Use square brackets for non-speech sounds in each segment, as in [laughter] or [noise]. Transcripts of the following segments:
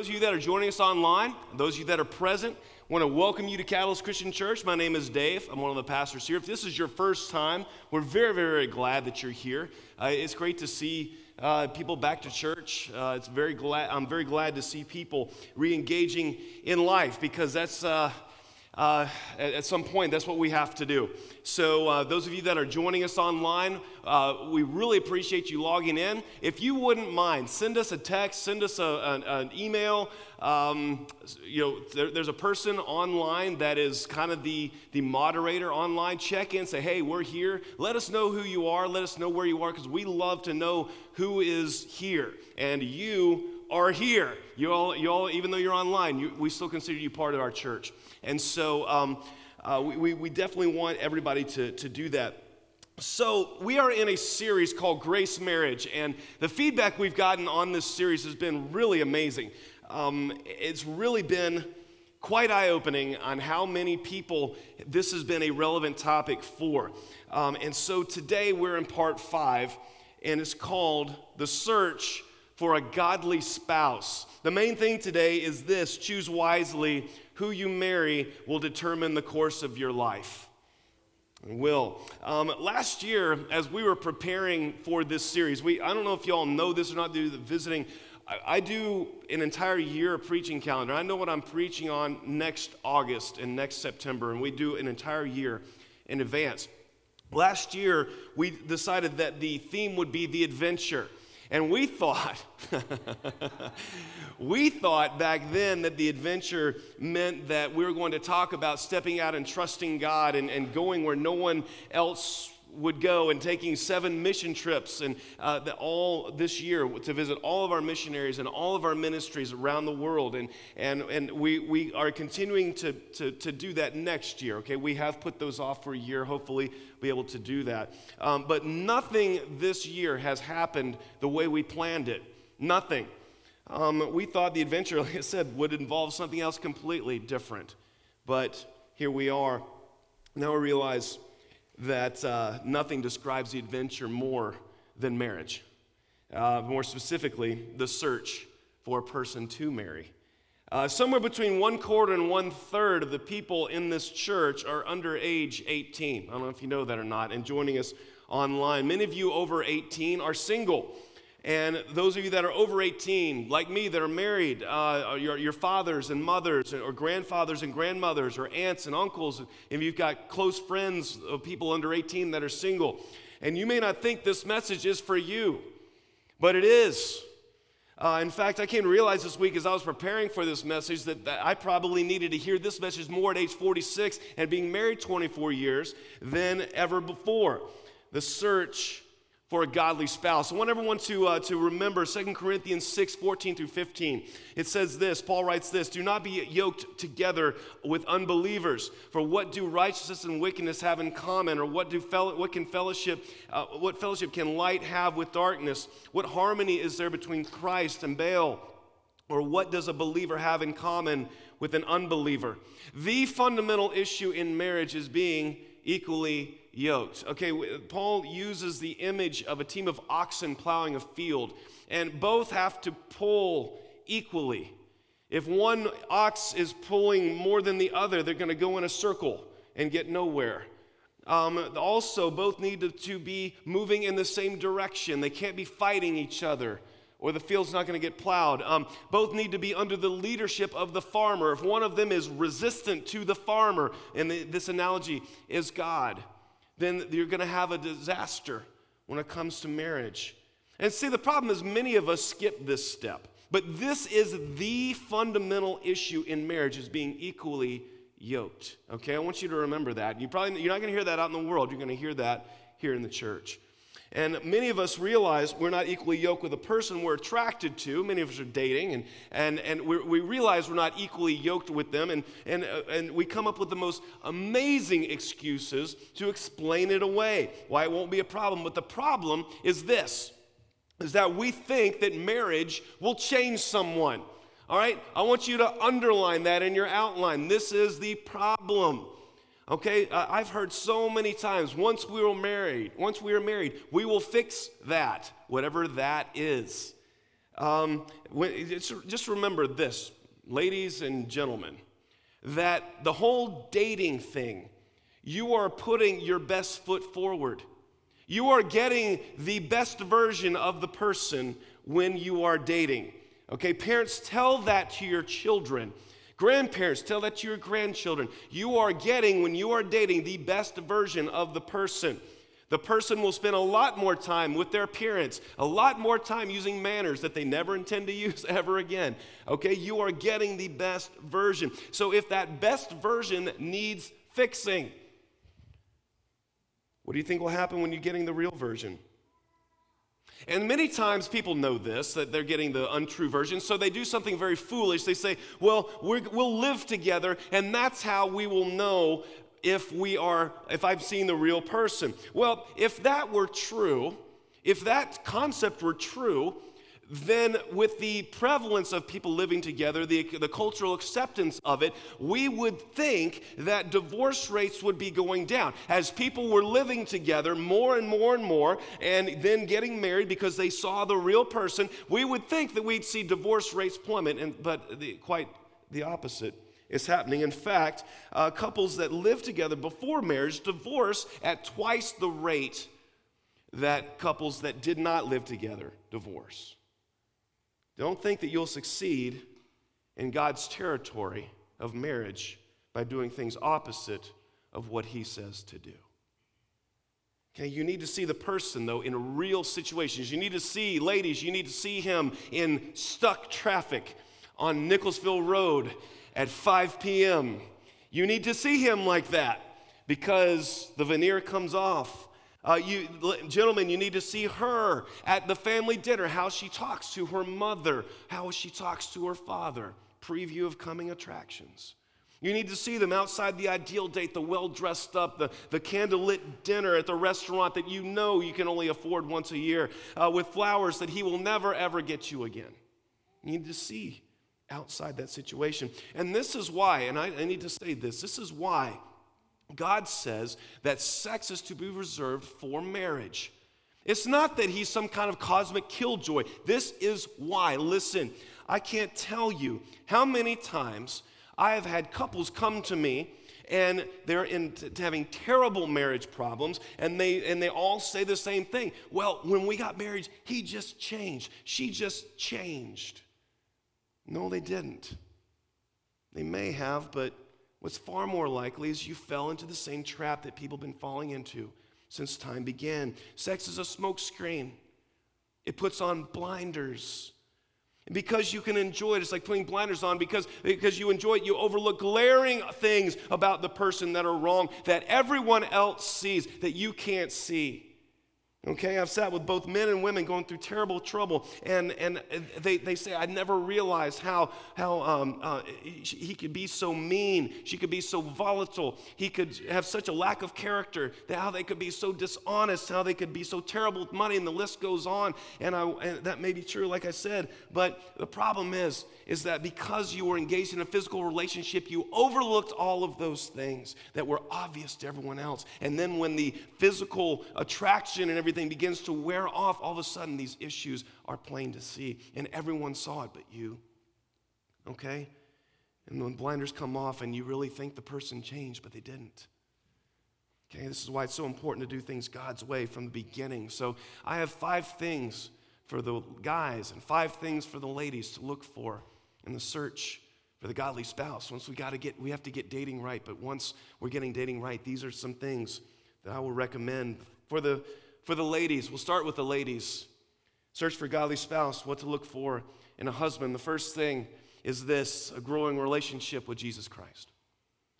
those of you that are joining us online, those of you that are present, I want to welcome you to Catalyst Christian Church. My name is Dave. I'm one of the pastors here. If this is your first time, we're very, very, very glad that you're here. Uh, it's great to see uh, people back to church. Uh, it's very glad. I'm very glad to see people re-engaging in life because that's uh, at, at, some point, that's what we have to do. So, uh, those of you that are joining us online, uh, we really appreciate you logging in. If you wouldn't mind, send us a text, send us a, an, an, email. Um, you know, there, there's a person online that is kind of the, the moderator online. Check in, say, hey, we're here. Let us know who you are. Let us know where you are because we love to know who is here. And you are here. You all, you all even though you're online, you, we still consider you part of our church. And so um, uh, we, we definitely want everybody to, to do that. So, we are in a series called Grace Marriage, and the feedback we've gotten on this series has been really amazing. Um, it's really been quite eye opening on how many people this has been a relevant topic for. Um, and so, today we're in part five, and it's called The Search for a Godly Spouse. The main thing today is this choose wisely who you marry will determine the course of your life. Will. Um, last year, as we were preparing for this series, we, I don't know if y'all know this or not, do the visiting. I, I do an entire year of preaching calendar. I know what I'm preaching on next August and next September, and we do an entire year in advance. Last year, we decided that the theme would be the adventure. And we thought, [laughs] we thought back then that the adventure meant that we were going to talk about stepping out and trusting God and, and going where no one else would go and taking seven mission trips and uh, the, all this year to visit all of our missionaries and all of our ministries around the world. And, and, and we, we are continuing to, to, to do that next year okay? We have put those off for a year. Hopefully be able to do that. Um, but nothing this year has happened the way we planned it. Nothing. Um, we thought the adventure [laughs] like i said would involve something else completely different. But here we are. Now we realize that uh, nothing describes the adventure more than marriage. Uh, more specifically, the search for a person to marry. Uh, somewhere between one quarter and one third of the people in this church are under age 18. I don't know if you know that or not. And joining us online, many of you over 18 are single. And those of you that are over 18, like me, that are married, uh, your, your fathers and mothers, or grandfathers and grandmothers, or aunts and uncles, if you've got close friends of people under 18 that are single, and you may not think this message is for you, but it is. Uh, in fact, I came to realize this week as I was preparing for this message that, that, I probably needed to hear this message more at age 46 and being married 24 years than ever before. The search for a godly spouse. I want everyone to, uh, to remember 2 Corinthians 6 14 through 15. It says this Paul writes this Do not be yoked together with unbelievers. For what do righteousness and wickedness have in common? Or what, do fel- what can fellowship, uh, what fellowship can light have with darkness? What harmony is there between Christ and Baal? Or what does a believer have in common with an unbeliever? The fundamental issue in marriage is being equally yoked. Okay, Paul uses the image of a team of oxen plowing a field, and both have to pull equally. If one ox is pulling more than the other, they're going to go in a circle and get nowhere. Um, also, both need to, to be moving in the same direction. They can't be fighting each other or the field's not going to get plowed. Um, both need to be under the leadership of the farmer. If one of them is resistant to the farmer, and the, this analogy is God, then you're going to have a disaster when it comes to marriage. And see, the problem is many of us skip this step. But this is the fundamental issue in marriage is being equally yoked. Okay, I want you to remember that. You probably you're not going to hear that out in the world. You're going to hear that here in the church. And many of us realize we're not equally yoked with a person we're attracted to. Many of us are dating, and, and, and we, realize we're not equally yoked with them, and, and, uh, and we come up with the most amazing excuses to explain it away, why it won't be a problem. But the problem is this is that we think that marriage will change someone. All right? I want you to underline that in your outline. This is the problem. Okay, I've heard so many times once we were married, once we are married, we will fix that, whatever that is. Um, just remember this, ladies and gentlemen, that the whole dating thing, you are putting your best foot forward. You are getting the best version of the person when you are dating. Okay, parents, tell that to your children. Grandparents, tell that to your grandchildren. You are getting, when you are dating, the best version of the person. The person will spend a lot more time with their parents, a lot more time using manners that they never intend to [laughs] use ever again. Okay, you are getting the best version. So if that best version needs fixing, what do you think will happen when you're getting the real version? And many times people know this, that they're getting the untrue version, so they do something very foolish. They say, Well, we will live together, and that's how we will know if we are, if I've seen the real person. Well, if that were true, if that concept were true, then with the prevalence of people living together, the, the cultural acceptance of it, we would think that divorce rates would be going down. As people were living together more and more and more, and then getting married because they saw the real person, we would think that we'd see divorce rates plummet, and, but the, quite the opposite is happening. In fact, uh, couples that live together before marriage divorce at twice the rate that couples that did not live together divorce. Don't think that you'll succeed in God's territory of marriage by doing things opposite of what He says to do. Okay, you need to see the person though in real situations. You need to see, ladies, you need to see him in stuck traffic on Nicholasville Road at 5 p.m. You need to see him like that because the veneer comes off uh, you, gentlemen, you need to see her at the family dinner, how she talks to her mother, how she talks to her father. Preview of coming attractions. You need to see them outside the ideal date, the well dressed up, the, the candlelit dinner at the restaurant that you know you can only afford once a year, uh, with flowers that he will never ever get you again. You need to see outside that situation. And this is why, and I, I need to say this this is why God says that sex is to be reserved for marriage. It's not that he's some kind of cosmic killjoy. This is why. Listen, I can't tell you how many times I have had couples come to me and they're in t- having terrible marriage problems and they and they all say the same thing. Well, when we got married, he just changed. She just changed. No, they didn't. They may have, but What's far more likely is you fell into the same trap that people have been falling into since time began. Sex is a smokescreen, it puts on blinders. And because you can enjoy it, it's like putting blinders on because, because you enjoy it, you overlook glaring things about the person that are wrong that everyone else sees that you can't see. Okay, I've sat with both men and women going through terrible trouble, and, and they, they say, I never realized how, how um, uh, he, could be so mean, she could be so volatile, he could have such a lack of character, that how they could be so dishonest, how they could be so terrible with money, and the list goes on. And, I, and that may be true, like I said, but the problem is, is that because you were engaged in a physical relationship, you overlooked all of those things that were obvious to everyone else. And then when the physical attraction and everything everything begins to wear off, all of a sudden these issues are plain to see. And everyone saw it but you. Okay? And when blinders come off and you really think the person changed, but they didn't. Okay, this is why it's so important to do things God's way from the beginning. So I have five things for the guys and five things for the ladies to look for in the search for the godly spouse. Once we got to get, we have to get dating right. But once we're getting dating right, these are some things that I will recommend for the for the ladies, we'll start with the ladies. Search for godly spouse, what to look for in a husband. The first thing is this a growing relationship with Jesus Christ.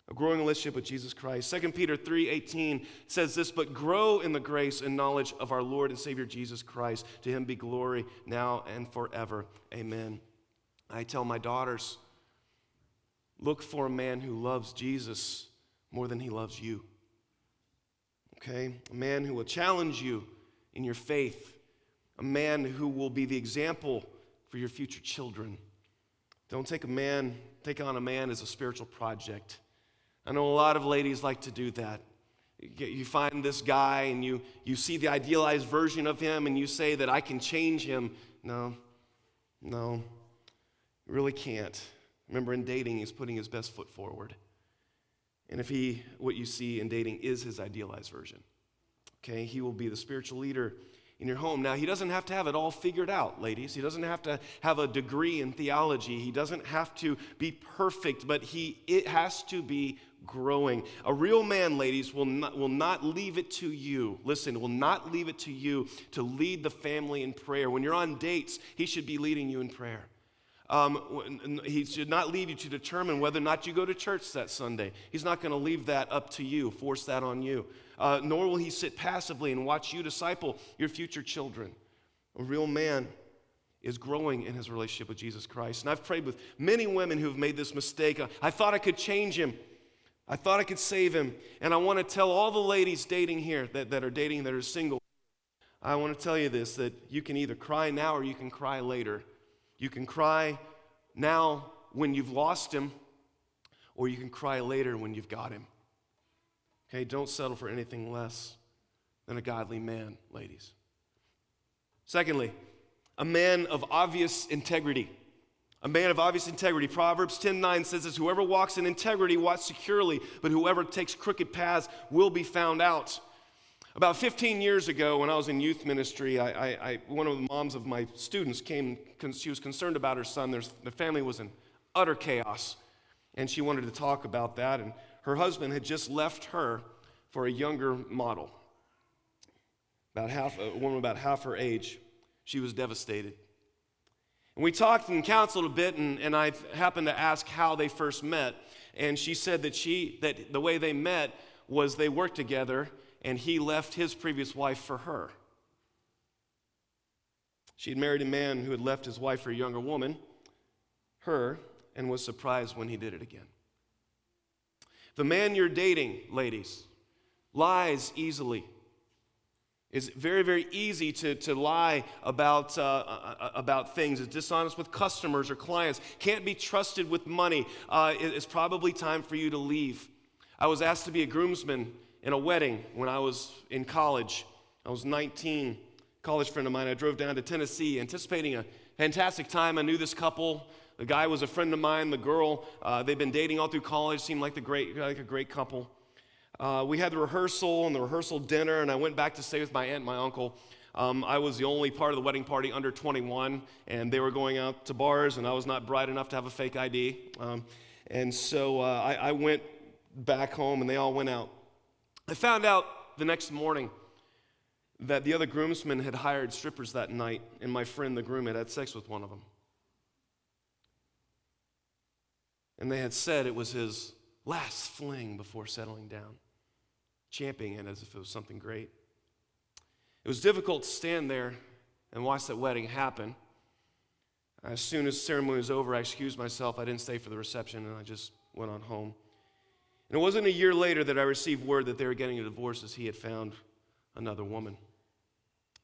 A growing relationship with Jesus Christ. 2 Peter 3:18 says this, but grow in the grace and knowledge of our Lord and Savior Jesus Christ. To him be glory now and forever. Amen. I tell my daughters, look for a man who loves Jesus more than he loves you okay? A man who will challenge you in your faith, a man who will be the example for your future children. Don't take a man, take on a man as a spiritual project. I know a lot of ladies like to do that. You find this guy and you, you see the idealized version of him and you say that I can change him. No, No, you really can't. Remember, in dating, he's putting his best foot forward. And if he, what you see in dating, is his idealized version, okay, he will be the spiritual leader in your home. Now, he doesn't have to have it all figured out, ladies. He doesn't have to have a degree in theology. He doesn't have to be perfect, but he it has to be growing. A real man, ladies, will not, will not leave it to you. Listen, will not leave it to you to lead the family in prayer. When you're on dates, he should be leading you in prayer. Um, he should not leave you to determine whether or not you go to church that Sunday. He's not going to leave that up to you, force that on you. Uh, nor will he sit passively and watch you disciple your future children. A real man is growing in his relationship with Jesus Christ. And I've prayed with many women who've made this mistake. I thought I could change him. I thought I could save him. And I want to tell all the ladies dating here that, that are dating that are single, I want to tell you this that you can either cry now or you can cry later. You can cry now when you've lost him, or you can cry later when you've got him. Okay, don't settle for anything less than a godly man, ladies. Secondly, a man of obvious integrity. A man of obvious integrity. Proverbs 10:9 says this, whoever walks in integrity walks securely, but whoever takes crooked paths will be found out. About 15 years ago, when I was in youth ministry, I, I, I, one of the moms of my students came, she was concerned about her son. There's, the family was in utter chaos, and she wanted to talk about that. And her husband had just left her for a younger model, about half, a woman about half her age. She was devastated. And we talked and counseled a bit, and, and I happened to ask how they first met. And she said that, she, that the way they met was they worked together and he left his previous wife for her. She had married a man who had left his wife for a younger woman, her, and was surprised when he did it again. The man you're dating, ladies, lies easily. It's very, very easy to, to lie about, uh, uh, uh about things. Is dishonest with customers or clients. Can't be trusted with money. Uh, it's probably time for you to leave. I was asked to be a groomsman in a wedding when I was in college. I was 19, college friend of mine. I drove down to Tennessee anticipating a fantastic time. I knew this couple. The guy was a friend of mine. The girl, uh, they'd been dating all through college, seemed like, the great, like a great couple. Uh, we had the rehearsal and the rehearsal dinner, and I went back to stay with my aunt and my uncle. Um, I was the only part of the wedding party under 21, and they were going out to bars, and I was not bright enough to have a fake ID. Um, and so uh, I, I went back home, and they all went out. I found out the next morning that the other groomsmen had hired strippers that night, and my friend, the groom, had had sex with one of them. And they had said it was his last fling before settling down, championing it as if it was something great. It was difficult to stand there and watch that wedding happen. As soon as the ceremony was over, I excused myself. I didn't stay for the reception, and I just went on home. And it wasn't a year later that I received word that they were getting a divorce as he had found another woman.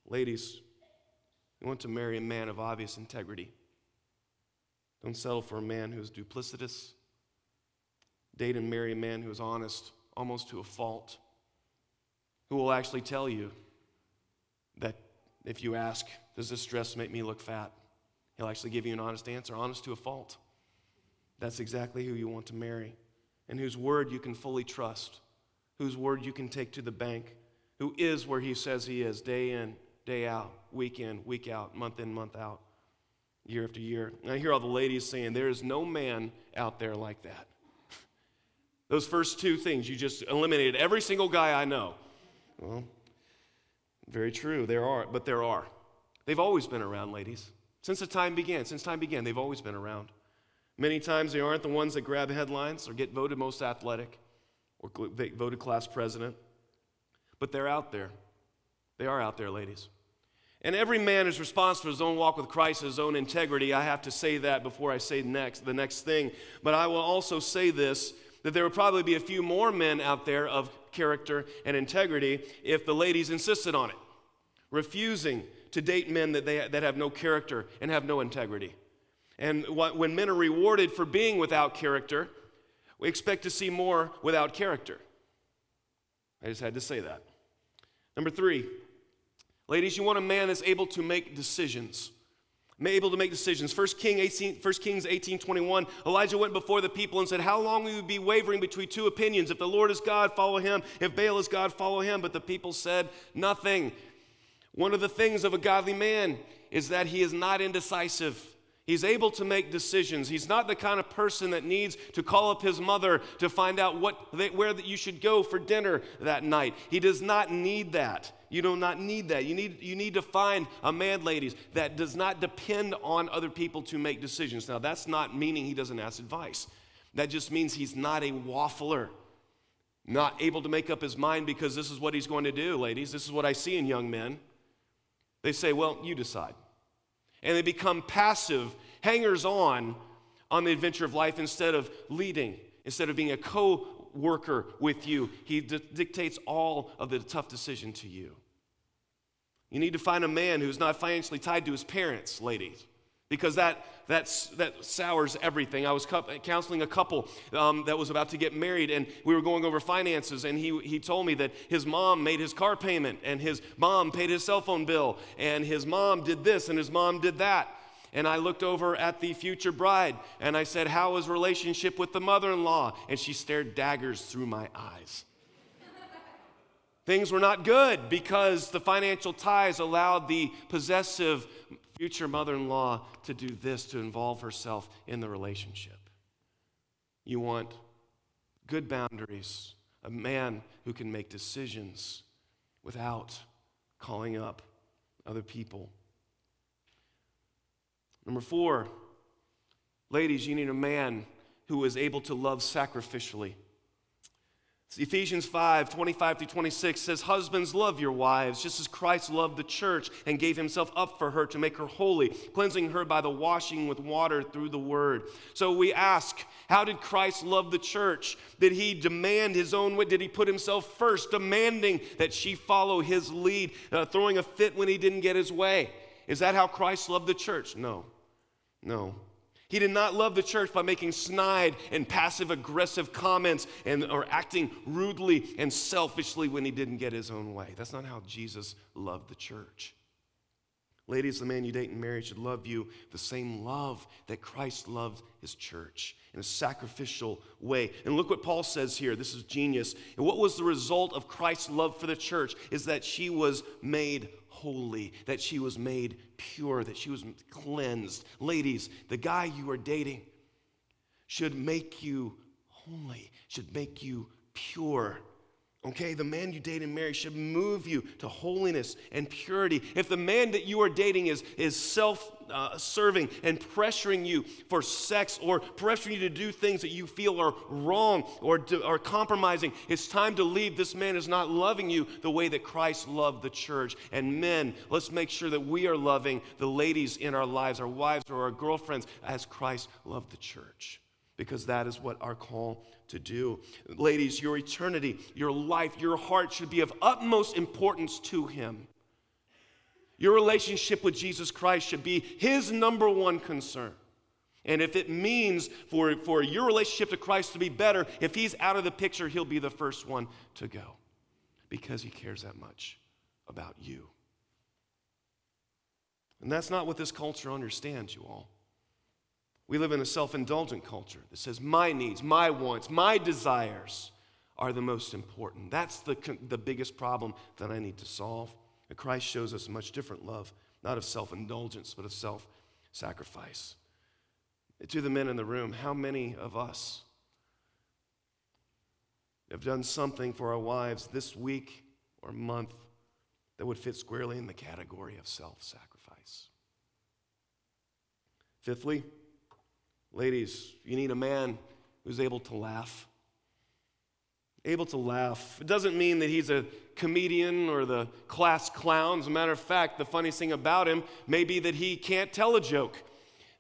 Ladies, you want to marry a man of obvious integrity. Don't settle for a man who is duplicitous. Date and marry a man who is honest, almost to a fault, who will actually tell you that if you ask, Does this dress make me look fat? He'll actually give you an honest answer, honest to a fault. That's exactly who you want to marry and whose word you can fully trust, whose word you can take to the bank, who is where he says he is, day in, day out, week in, week out, month in, month out, year after year. And I hear all the ladies saying, There is no man out there like that. [laughs] Those first two things, you just eliminated every single guy I know. Well, very true. There are, but there are. They've always been around, ladies. Since the time began, since time began, they've always been around. Many times they aren't the ones that grab headlines or get voted most athletic or voted class president, but they're out there. They are out there, ladies. And every man is responsible for his own walk with Christ, his own integrity. I have to say that before I say next, the next thing. But I will also say this that there would probably be a few more men out there of character and integrity if the ladies insisted on it, refusing to date men that, they, that have no character and have no integrity. And when men are rewarded for being without character, we expect to see more without character. I just had to say that. Number three, ladies, you want a man that's able to make decisions. able to make decisions. 1 King 18, 1 Kings 18 21, Elijah went before the people and said, How long will you be wavering between two opinions? If the Lord is God, follow him. If Baal is God, follow him. But the people said nothing. One of the things of a godly man is that he is not indecisive. He's able to make decisions. He's not the kind of person that needs to call up his mother to find out what, where that you should go for dinner that night. He does not need that. You do not need that. You need, you need to find a man, ladies, that does not depend on other people to make decisions. Now, that's not meaning he doesn't ask advice. That just means he's not a waffler, not able to make up his mind because this is what he's going to do, ladies. This is what I see in young men. They say, Well, you decide. And they become passive hangers on on the adventure of life instead of leading, instead of being a co worker with you. He di- dictates all of the tough decision to you. You need to find a man who's not financially tied to his parents, ladies, because that, that's, that sours everything. I was counseling a couple um, that was about to get married, and we were going over finances, and he, he told me that his mom made his car payment, and his mom paid his cell phone bill, and his mom did this, and his mom did that. And I looked over at the future bride and I said, How was relationship with the mother in law? And she stared daggers through my eyes. Things were not good because the financial ties allowed the possessive future mother in law to do this, to involve herself in the relationship. You want good boundaries, a man who can make decisions without calling up other people Number four, ladies, you need a man who is able to love sacrificially. Ephesians 5 25 through 26 says, Husbands, love your wives, just as Christ loved the church and gave himself up for her to make her holy, cleansing her by the washing with water through the word. So we ask, how did Christ love the church? Did he demand his own way? Did he put himself first, demanding that she follow his lead, uh, throwing a fit when he didn't get his way? Is that how Christ loved the church? No. No. He did not love the church by making snide and passive aggressive comments and, or acting rudely and selfishly when he didn't get his own way. That's not how Jesus loved the church. Ladies, the man you date and marry should love you the same love that Christ loved his church in a sacrificial way. And look what Paul says here. This is genius. And what was the result of Christ's love for the church is that she was made holy, that she was made pure, that she was cleansed. Ladies, the guy you are dating should make you holy, should make you pure. Okay, the man you date and marry should move you to holiness and purity. If the man that you are dating is, is self uh, serving and pressuring you for sex or pressuring you to do things that you feel are wrong or to, are compromising, it's time to leave. This man is not loving you the way that Christ loved the church. And men, let's make sure that we are loving the ladies in our lives, our wives or our girlfriends, as Christ loved the church because that is what our call to do. Ladies, your eternity, your life, your heart should be of utmost importance to Him. Your relationship with Jesus Christ should be His number one concern. And if it means for, for your relationship to Christ to be better, if He's out of the picture, He'll be the first one to go because He cares that much about you. And that's not what this culture understands, you all. We live in a self indulgent culture that says my needs, my wants, my desires are the most important. That's the, the biggest problem that I need to solve. And Christ shows us a much different love, not of self indulgence, but of self sacrifice. To the men in the room, how many of us have done something for our wives this week or month that would fit squarely in the category of self sacrifice? Fifthly, Ladies, you need a man who's able to laugh. Able to laugh. It doesn't mean that he's a comedian or the class clown. As a matter of fact, the funniest thing about him may be that he can't tell a joke,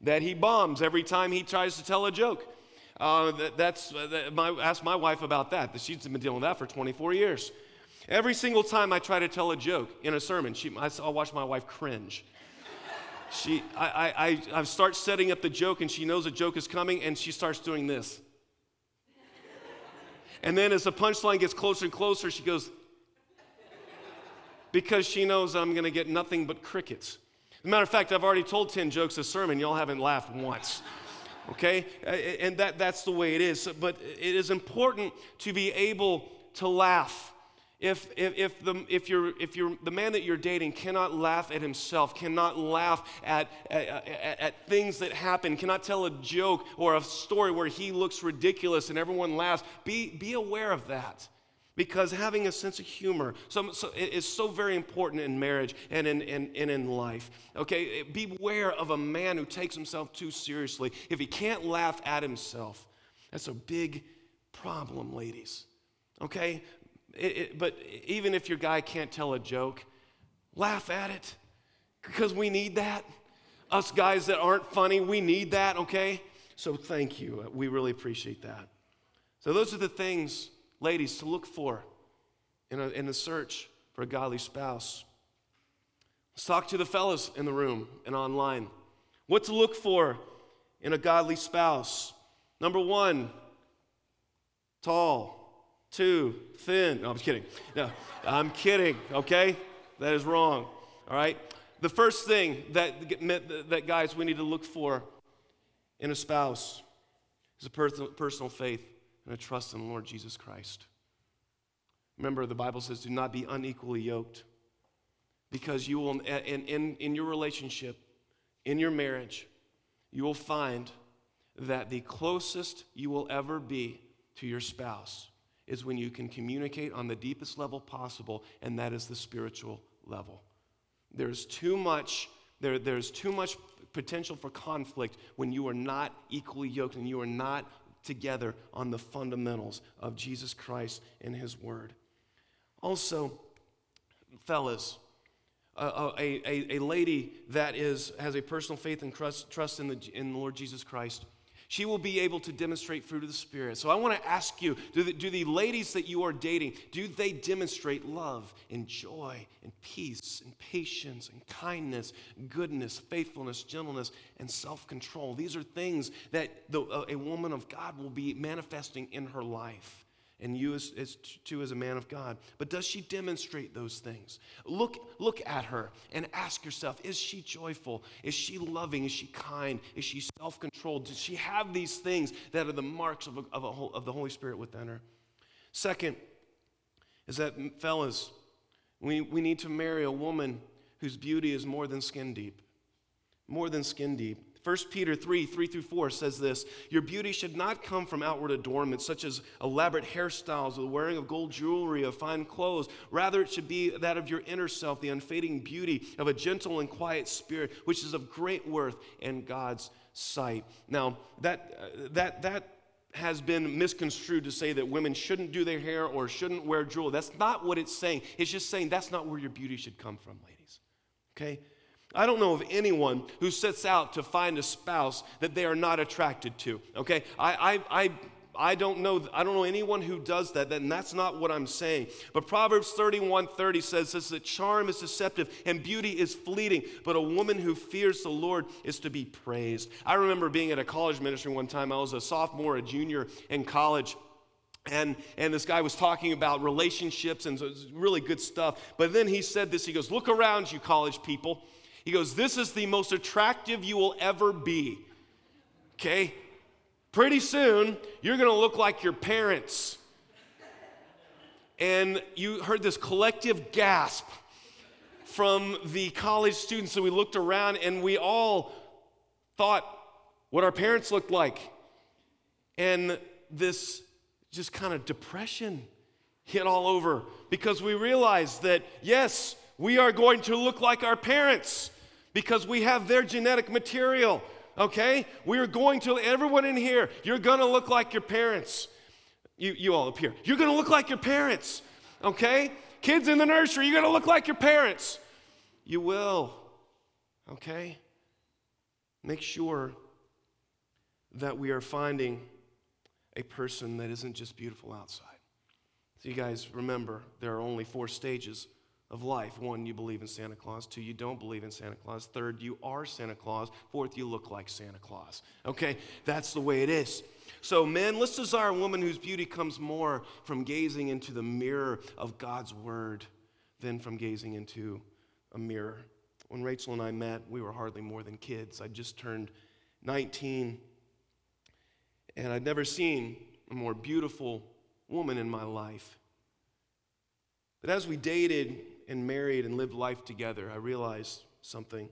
that he bombs every time he tries to tell a joke. Uh, that, that's, uh, that, my, ask my wife about that. She's been dealing with that for 24 years. Every single time I try to tell a joke in a sermon, she, I'll watch my wife cringe she, I, I, I start setting up the joke and she knows a joke is coming and she starts doing this. And then as the punchline gets closer and closer, she goes, because she knows I'm going to get nothing but crickets. A matter of fact, I've already told 10 jokes this sermon. Y'all haven't laughed once. Okay? And that, that's the way it is. But it is important to be able to laugh. If, if, if, the, if, you're, if you're, the man that you're dating cannot laugh at himself, cannot laugh at, at, at, things that happen, cannot tell a joke or a story where he looks ridiculous and everyone laughs, be, be aware of that. Because having a sense of humor so, so, is so very important in marriage and in, in, and in life. Okay, beware of a man who takes himself too seriously. If he can't laugh at himself, that's a big problem, ladies. Okay, it, it, but even if your guy can't tell a joke, laugh at it because we need that. Us guys that aren't funny, we need that, okay? So thank you. We really appreciate that. So, those are the things, ladies, to look for in a, in a search for a godly spouse. Let's talk to the fellas in the room and online. What to look for in a godly spouse? Number one, tall. Two, thin. No, I'm just kidding. No, I'm kidding, okay? That is wrong, all right? The first thing that, that guys, we need to look for in a spouse is a personal faith and a trust in the Lord Jesus Christ. Remember, the Bible says, do not be unequally yoked. Because you will, in, in, in your relationship, in your marriage, you will find that the closest you will ever be to your spouse is when you can communicate on the deepest level possible, and that is the spiritual level. There's too much, there, there's too much potential for conflict when you are not equally yoked and you are not together on the fundamentals of Jesus Christ and His Word. Also, fellas, a, a, a, lady that is, has a personal faith and trust, trust in, the, in the Lord Jesus Christ she will be able to demonstrate fruit of the Spirit. So I want to ask you do the, do the ladies that you are dating, do they demonstrate love and joy and peace and patience and kindness, goodness, faithfulness, gentleness, and self control? These are things that the, a woman of God will be manifesting in her life and you as, as too as a man of God. But does she demonstrate those things? Look, look at her and ask yourself, is she joyful? Is she loving? Is she kind? Is she self-controlled? Does she have these things that are the marks of, a, of, a, of the Holy Spirit within her? Second is that, fellas, we, we need to marry a woman whose beauty is more than skin deep. More than skin deep. 1 Peter 3 3 through 4 says this Your beauty should not come from outward adornments, such as elaborate hairstyles, or the wearing of gold jewelry, of fine clothes. Rather, it should be that of your inner self, the unfading beauty of a gentle and quiet spirit, which is of great worth in God's sight. Now, that, uh, that, that has been misconstrued to say that women shouldn't do their hair or shouldn't wear jewelry. That's not what it's saying. It's just saying that's not where your beauty should come from, ladies. Okay? I don't know of anyone who sets out to find a spouse that they are not attracted to. Okay? I, I, I, I don't know I don't know anyone who does that, and that's not what I'm saying. But Proverbs 31 30 says this that charm is deceptive and beauty is fleeting, but a woman who fears the Lord is to be praised. I remember being at a college ministry one time. I was a sophomore, a junior in college. And, and this guy was talking about relationships and so really good stuff. But then he said this he goes, Look around you, college people. He goes, This is the most attractive you will ever be. Okay? Pretty soon, you're to look like your parents. And you heard this collective gasp from the college students. So we looked around and we all thought what our parents looked like. And this just kind of depression hit all over because we realized that, yes, we are going to look like our parents because we have their genetic material, okay? We are going to, everyone in here, you're gonna look like your parents. You, you all up here, you're gonna look like your parents, okay? Kids in the nursery, you're gonna look like your parents. You will, okay? Make sure that we are finding a person that isn't just beautiful outside. So, you guys remember, there are only four stages of life. One, you believe in Santa Claus. Two, you don't believe in Santa Claus. Third, you are Santa Claus. Fourth, you look like Santa Claus. Okay? That's the way it is. So, men, let's desire a woman whose beauty comes more from gazing into the mirror of God's word than from gazing into a mirror When Rachel and I met, we were hardly more than kids. I just turned 19, and I'd never seen a more beautiful woman in my life. But as we dated and married and lived life together, I realized something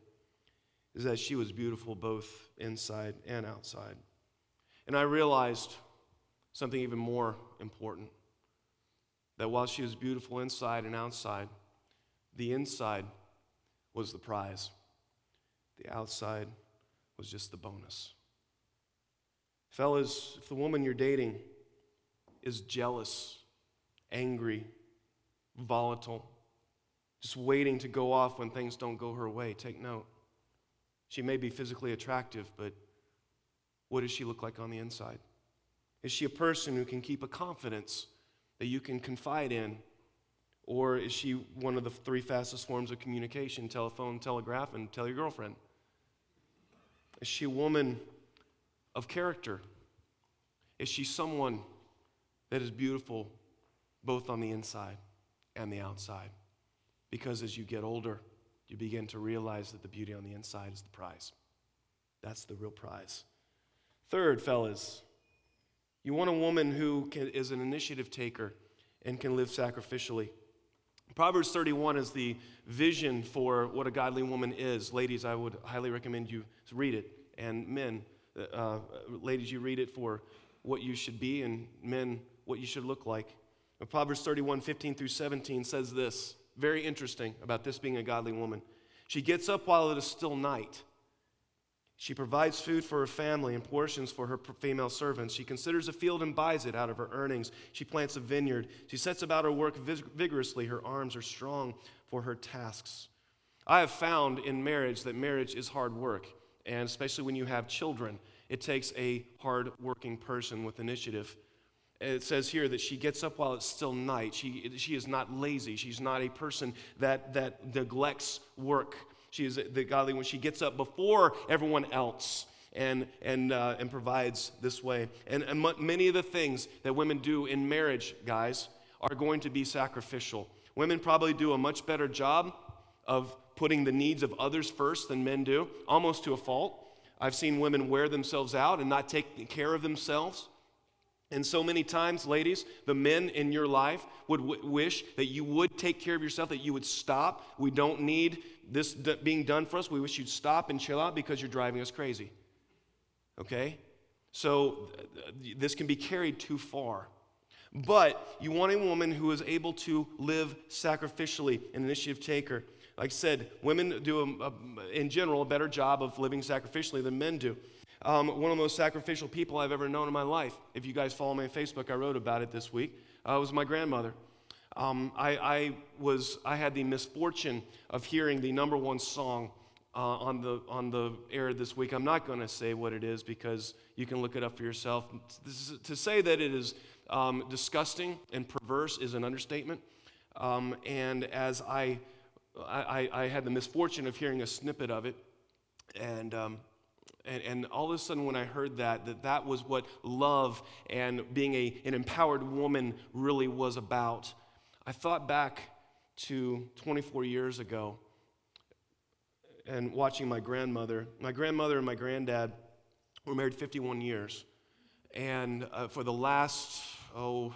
is that she was beautiful both inside and outside. And I realized something even more important that while she was beautiful inside and outside, the inside was the prize, the outside was just the bonus. Fellas, if the woman you're dating is jealous, angry, volatile, just waiting to go off when things don't go her way, take note. She may be physically attractive, but what does she look like on the inside? Is she a person who can keep a confidence that you can confide in? Or is she one of the three fastest forms of communication telephone, telegraph, and tell your girlfriend? Is she a woman of character? Is she someone that is beautiful both on the inside and the outside? Because as you get older, you begin to realize that the beauty on the inside is the prize. That's the real prize. Third, fellas, you want a woman who can, is an initiative taker and can live sacrificially. Proverbs 31 is the vision for what a godly woman is. Ladies, I would highly recommend you read it. And men, uh, uh ladies, you read it for what you should be, and men, what you should look like. Proverbs 31 15 through 17 says this very interesting about this being a godly woman. She gets up while it is still night. She provides food for her family and portions for her female servants. She considers a field and buys it out of her earnings. She plants a vineyard. She sets about her work vigorously. Her arms are strong for her tasks. I have found in marriage that marriage is hard work, and especially when you have children, it takes a hard working person with initiative it says here that she gets up while it's still night. She, she is not lazy. She's not a person that, that neglects work. She is the godly when she gets up before everyone else and, and, uh, and provides this way. And, and many of the things that women do in marriage, guys, are going to be sacrificial. Women probably do a much better job of putting the needs of others first than men do, almost to a fault. I've seen women wear themselves out and not take care of themselves. And so many times, ladies, the men in your life would w- wish that you would take care of yourself, that you would stop. We don't need this d- being done for us. We wish you'd stop and chill out because you're driving us crazy. Okay? So th- this can be carried too far. But you want a woman who is able to live sacrificially, an initiative taker. Like I said, women do, a, a, in general, a better job of living sacrificially than men do. Um, one of the most sacrificial people I've ever known in my life. If you guys follow me on Facebook, I wrote about it this week. Uh, was my grandmother. Um, I, I, was, I had the misfortune of hearing the number one song uh, on, the, on the air this week. I'm not going to say what it is because you can look it up for yourself. Is, to say that it is um, disgusting and perverse is an understatement. Um, and as I, I, I, had the misfortune of hearing a snippet of it, and um, and, and all of a sudden, when I heard that, that that was what love and being a, an empowered woman really was about, I thought back to 24 years ago and watching my grandmother. My grandmother and my granddad were married 51 years. And uh, for the last, oh,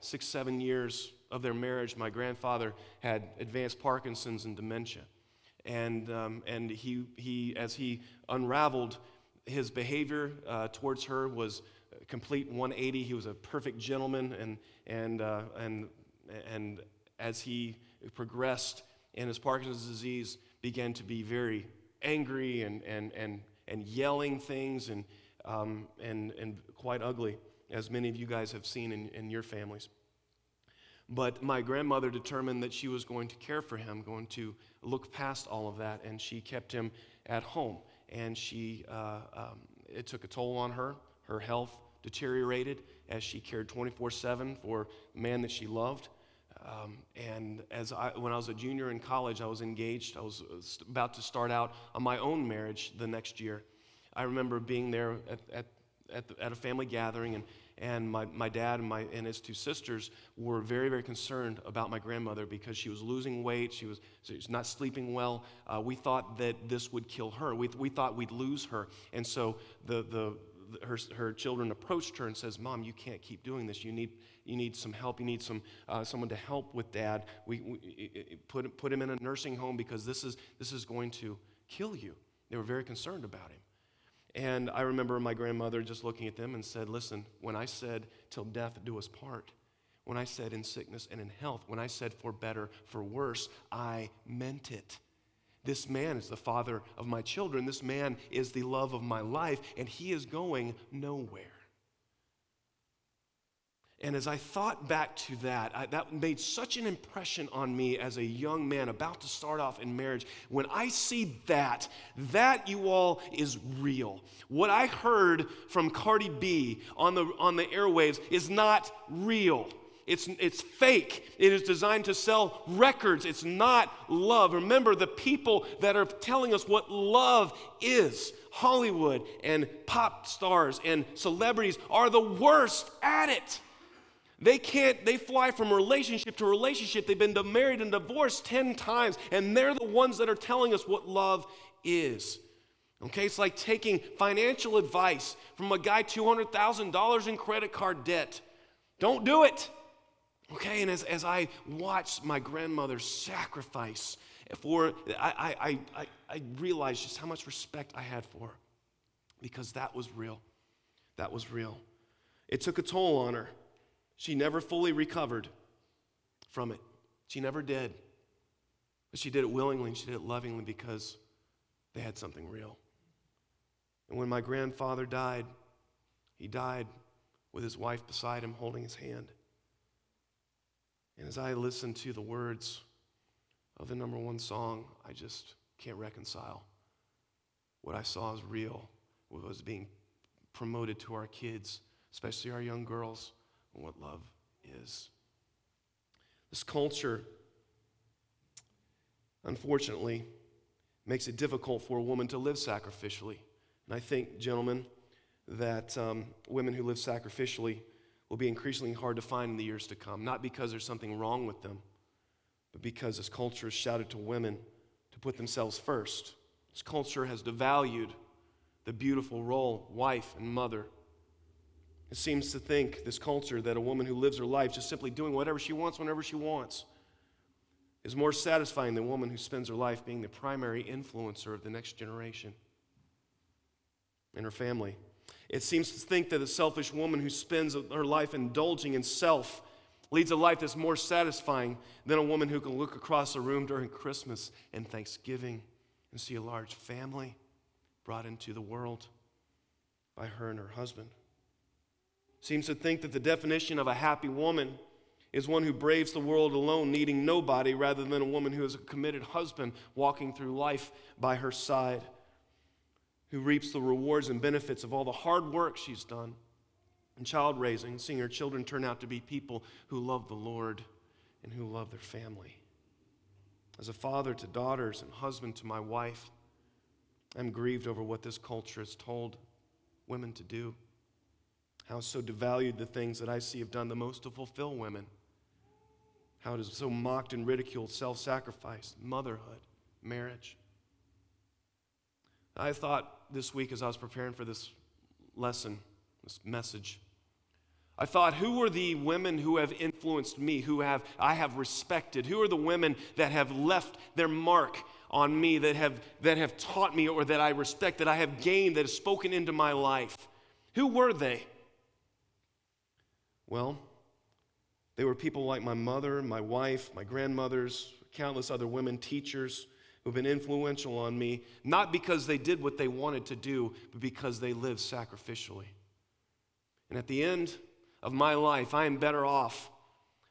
six, seven years of their marriage, my grandfather had advanced Parkinson's and dementia and, um, and he, he, as he unraveled, his behavior uh, towards her was complete 180. He was a perfect gentleman, and, and, uh, and, and as he progressed in his Parkinson's disease, began to be very angry and, and, and, and yelling things and, um, and, and quite ugly, as many of you guys have seen in, in your families. But my grandmother determined that she was going to care for him, going to look past all of that, and she kept him at home. And she, uh, um, it took a toll on her. Her health deteriorated as she cared 24 7 for the man that she loved. Um, and as I, when I was a junior in college, I was engaged. I was about to start out on my own marriage the next year. I remember being there at, at at, the, at a family gathering, and, and my, my dad and, my, and his two sisters were very, very concerned about my grandmother because she was losing weight, she was, she was not sleeping well. Uh, we thought that this would kill her. We, we thought we'd lose her. And so the, the, her, her children approached her and says, Mom, you can't keep doing this. You need, you need some help. You need some, uh, someone to help with dad. We, we, put, put him in a nursing home because this is, this is going to kill you. They were very concerned about him. And I remember my grandmother just looking at them and said, Listen, when I said, till death do us part, when I said in sickness and in health, when I said for better, for worse, I meant it. This man is the father of my children. This man is the love of my life, and he is going nowhere. And as I thought back to that, I, that made such an impression on me as a young man about to start off in marriage. When I see that, that you all is real. What I heard from Cardi B on the, on the airwaves is not real. It's, it's fake. It is designed to sell records. It's not love. Remember, the people that are telling us what love is Hollywood and pop stars and celebrities are the worst at it. They can't, they fly from relationship to relationship. They've been married and divorced 10 times, and they're the ones that are telling us what love is. Okay, it's like taking financial advice from a guy $200,000 in credit card debt. Don't do it. Okay, and as, as I watched my grandmother sacrifice for, I, I, I, I realized just how much respect I had for her because that was real. That was real. It took a toll on her. She never fully recovered from it. She never did. But she did it willingly and she did it lovingly because they had something real. And when my grandfather died, he died with his wife beside him holding his hand. And as I listened to the words of the number one song, I just can't reconcile what I saw as real, what was being promoted to our kids, especially our young girls what love is. This culture, unfortunately, makes it difficult for a woman to live sacrificially. And I think, gentlemen, that um, women who live sacrificially will be increasingly hard to find in the years to come, not because there's something wrong with them, but because this culture has shouted to women to put themselves first. This culture has devalued the beautiful role, wife and mother, it seems to think, this culture, that a woman who lives her life just simply doing whatever she wants whenever she wants is more satisfying than a woman who spends her life being the primary influencer of the next generation in her family. It seems to think that a selfish woman who spends her life indulging in self leads a life that's more satisfying than a woman who can look across a room during Christmas and Thanksgiving and see a large family brought into the world by her and her husband seems to think that the definition of a happy woman is one who braves the world alone, needing nobody, rather than a woman who is a committed husband walking through life by her side, who reaps the rewards and benefits of all the hard work she's done in child raising, seeing her children turn out to be people who love the Lord and who love their family. As a father to daughters and husband to my wife, I'm grieved over what this culture has told women to do how so devalued the things that I see have done the most to fulfill women, how it is so mocked and ridiculed self sacrifice, motherhood, marriage. I thought this week as I was preparing for this lesson, this message, I thought, who are the women who have influenced me, who have I have respected? Who are the women that have left their mark on me, that have, that have taught me or that I respect, that I have gained, that have spoken into my life? Who were they? Well, they were people like my mother, my wife, my grandmothers, countless other women, teachers who've been influential on me, not because they did what they wanted to do, but because they lived sacrificially. And at the end of my life, I am better off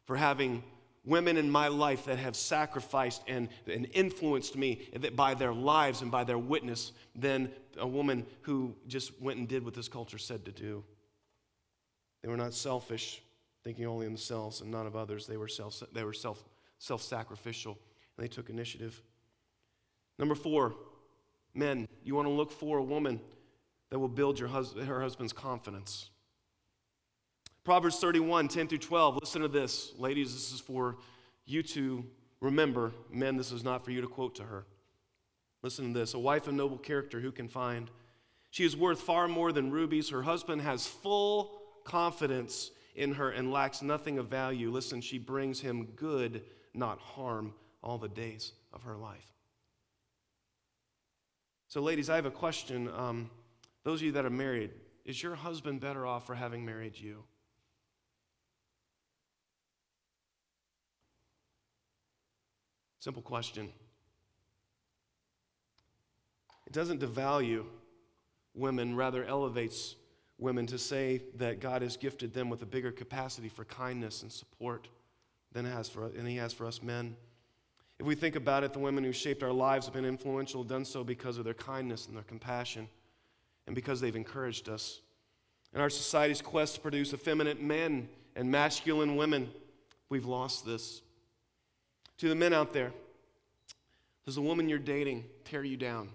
for having women in my life that have sacrificed and, and influenced me by their lives and by their witness than a woman who just went and did what this culture said to do. They were not selfish, thinking only of themselves and none of others. They were self, they were self, self-sacrificial, and they took initiative. Number four, men, you want to look for a woman that will build your hus- her husband's confidence. Proverbs 31, 10 through 12. Listen to this. Ladies, this is for you to remember. Men, this is not for you to quote to her. Listen to this. A wife of noble character who can find? She is worth far more than rubies. Her husband has full confidence in her and lacks nothing of value. Listen, she brings him good, not harm, all the days of her life. So, ladies, I have a question. Um, those of you that are married, is your husband better off for having married you? Simple question. It doesn't devalue women, rather elevates women to say that God has gifted them with a bigger capacity for kindness and support than, has for, than He has for us men. If we think about it, the women who shaped our lives have been influential, done so because of their kindness and their compassion, and because they've encouraged us. In our society's quest to produce effeminate men and masculine women, we've lost this. To the men out there, does the woman you're dating tear you down?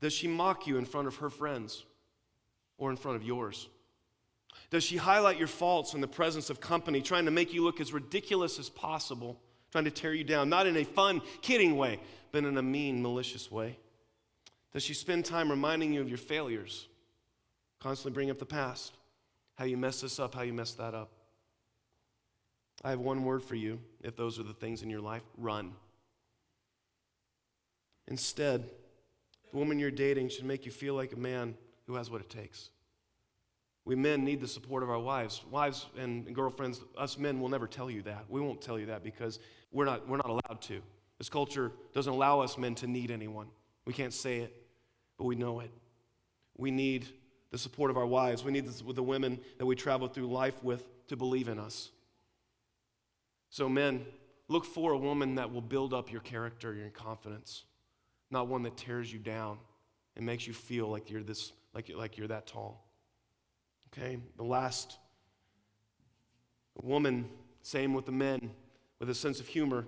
Does she mock you in front of her friends or in front of yours? Does she highlight your faults in the presence of company, trying to make you look as ridiculous as possible, trying to tear you down, not in a fun, kidding way, but in a mean, malicious way? Does she spend time reminding you of your failures, constantly bring up the past, how you messed this up, how you messed that up? I have one word for you if those are the things in your life run. Instead, the woman you're dating should make you feel like a man who has what it takes. We men need the support of our wives. Wives and girlfriends, us men will never tell you that. We won't tell you that because we're not, we're not allowed to. This culture doesn't allow us men to need anyone. We can't say it, but we know it. We need the support of our wives. We need the, the women that we travel through life with to believe in us. So, men, look for a woman that will build up your character, your confidence, not one that tears you down and makes you feel like you're this, like, like you're that tall. Okay, the last woman, same with the men, with a sense of humor.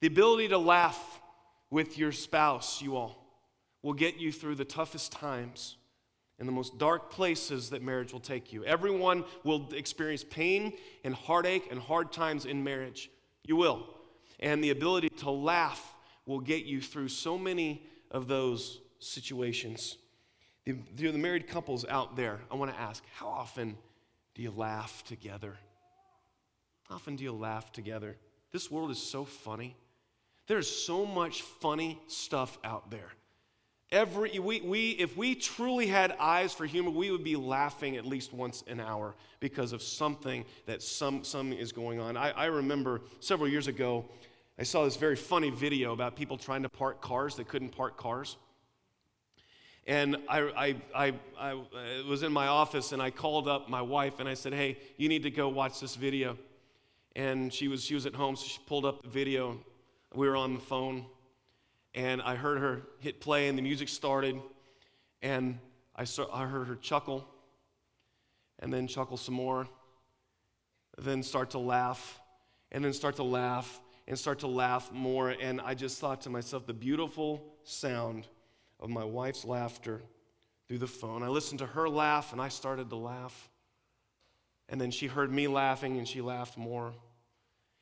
The ability to laugh with your spouse, you all, will get you through the toughest times and the most dark places that marriage will take you. Everyone will experience pain and heartache and hard times in marriage. You will. And the ability to laugh will get you through so many of those situations. The, the married couples out there, I want to ask how often do you laugh together? How often do you laugh together? This world is so funny. There's so much funny stuff out there. Every, we, we, if we truly had eyes for humor, we would be laughing at least once an hour because of something that some, some is going on. I, I remember several years ago, I saw this very funny video about people trying to park cars that couldn't park cars. And I, I, I, I was in my office and I called up my wife and I said, Hey, you need to go watch this video. And she was, she was at home, so she pulled up the video. We were on the phone and I heard her hit play, and the music started, and I, saw, I heard her chuckle, and then chuckle some more, then start to laugh, and then start to laugh, and start to laugh more. And I just thought to myself, the beautiful sound of my wife's laughter through the phone. I listened to her laugh, and I started to laugh. And then she heard me laughing, and she laughed more.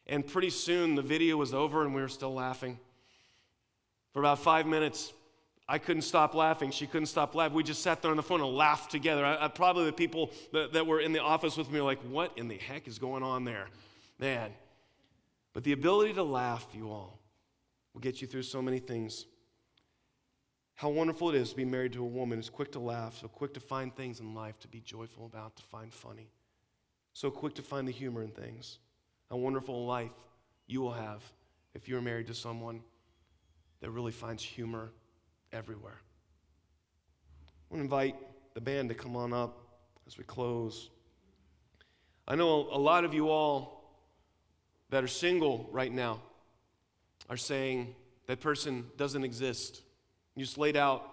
And pretty soon the video was over, and we were still laughing. For about five minutes, I couldn't stop laughing. She couldn't stop laughing. We just sat there on the phone and laughed together. I, I, probably the people that, that were in the office with me were like, what in the heck is going on there? Man. But the ability to laugh, you all, will get you through so many things. How wonderful it is to be married to a woman who's quick to laugh, so quick to find things in life to be joyful about, to find funny, so quick to find the humor in things. How wonderful life you will have if you're married to someone that really finds humor everywhere. I want to invite the band to come on up as we close. I know a lot of you all that are single right now are saying that person doesn't exist. You just laid out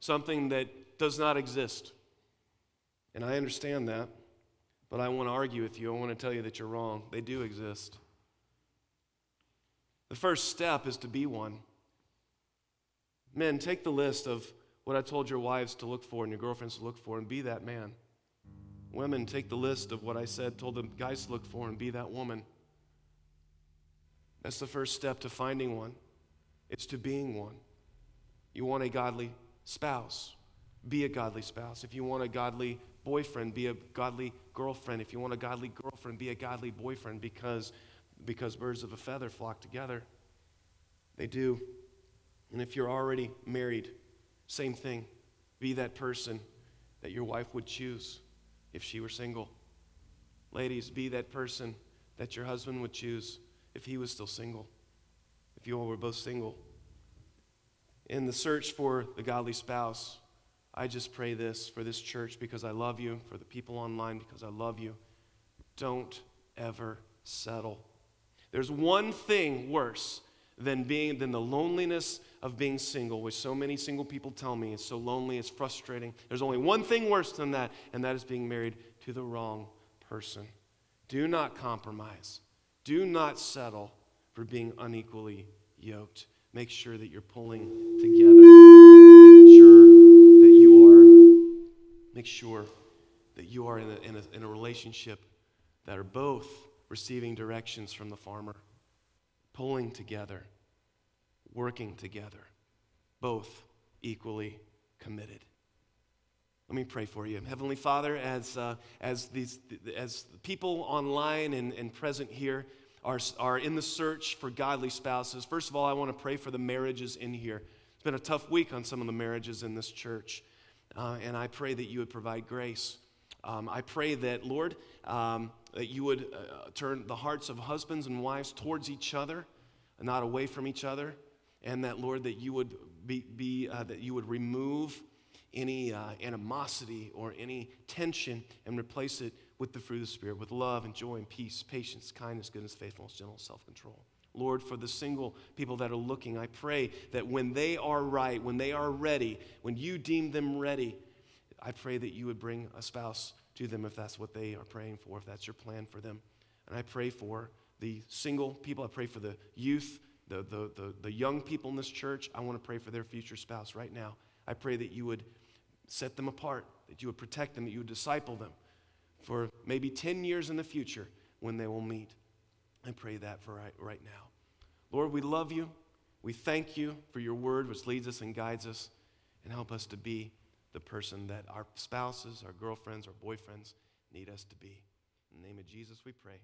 something that does not exist. And I understand that, but I want to argue with you. I want to tell you that you're wrong. They do exist. The first step is to be one. Men, take the list of what I told your wives to look for and your girlfriends to look for and be that man. Women, take the list of what I said, told the guys to look for and be that woman. That's the first step to finding one. It's to being one. You want a godly spouse, be a godly spouse. If you want a godly boyfriend, be a godly girlfriend. If you want a godly girlfriend, be a godly boyfriend because, because birds of a feather flock together. They do. And if you're already married, same thing. Be that person that your wife would choose if she were single. Ladies, be that person that your husband would choose if he was still single, if you all were both single. In the search for the godly spouse, I just pray this for this church because I love you, for the people online because I love you. Don't ever settle. There's one thing worse than being than the loneliness of being single, which so many single people tell me it's so lonely, it's frustrating. There's only one thing worse than that, and that is being married to the wrong person. Do not compromise. Do not settle for being unequally yoked. Make sure that you're pulling together. Make sure that you are, make sure that you are in a, in a, in a relationship that are both receiving directions from the farmer, pulling together, working together, both equally committed. Let me pray for you. Heavenly Father, as, uh, as, these, as people online and, and present here are, are in the search for godly spouses, first of all, I want to pray for the marriages in here. It's been a tough week on some of the marriages in this church, uh, and I pray that you would provide grace. Um, I pray that, Lord, um, that you would uh, turn the hearts of husbands and wives towards each other, not away from each other, and that, Lord, that you would be, be uh, that you would remove any uh, animosity or any tension and replace it with the fruit of the Spirit, with love and joy and peace, patience, kindness, goodness, faithfulness, gentleness, self control. Lord, for the single people that are looking, I pray that when they are right, when they are ready, when you deem them ready, I pray that you would bring a spouse to them if that's what they are praying for, if that's your plan for them. And I pray for the single people, I pray for the youth, the, the, the, the young people in this church. I want to pray for their future spouse right now. I pray that you would set them apart, that you would protect them, that you would disciple them for maybe 10 years in the future when they will meet. I pray that for right, right now. Lord, we love you. We thank you for your word, which leads us and guides us, and help us to be the person that our spouses, our girlfriends, our boyfriends need us to be. In the name of Jesus, we pray.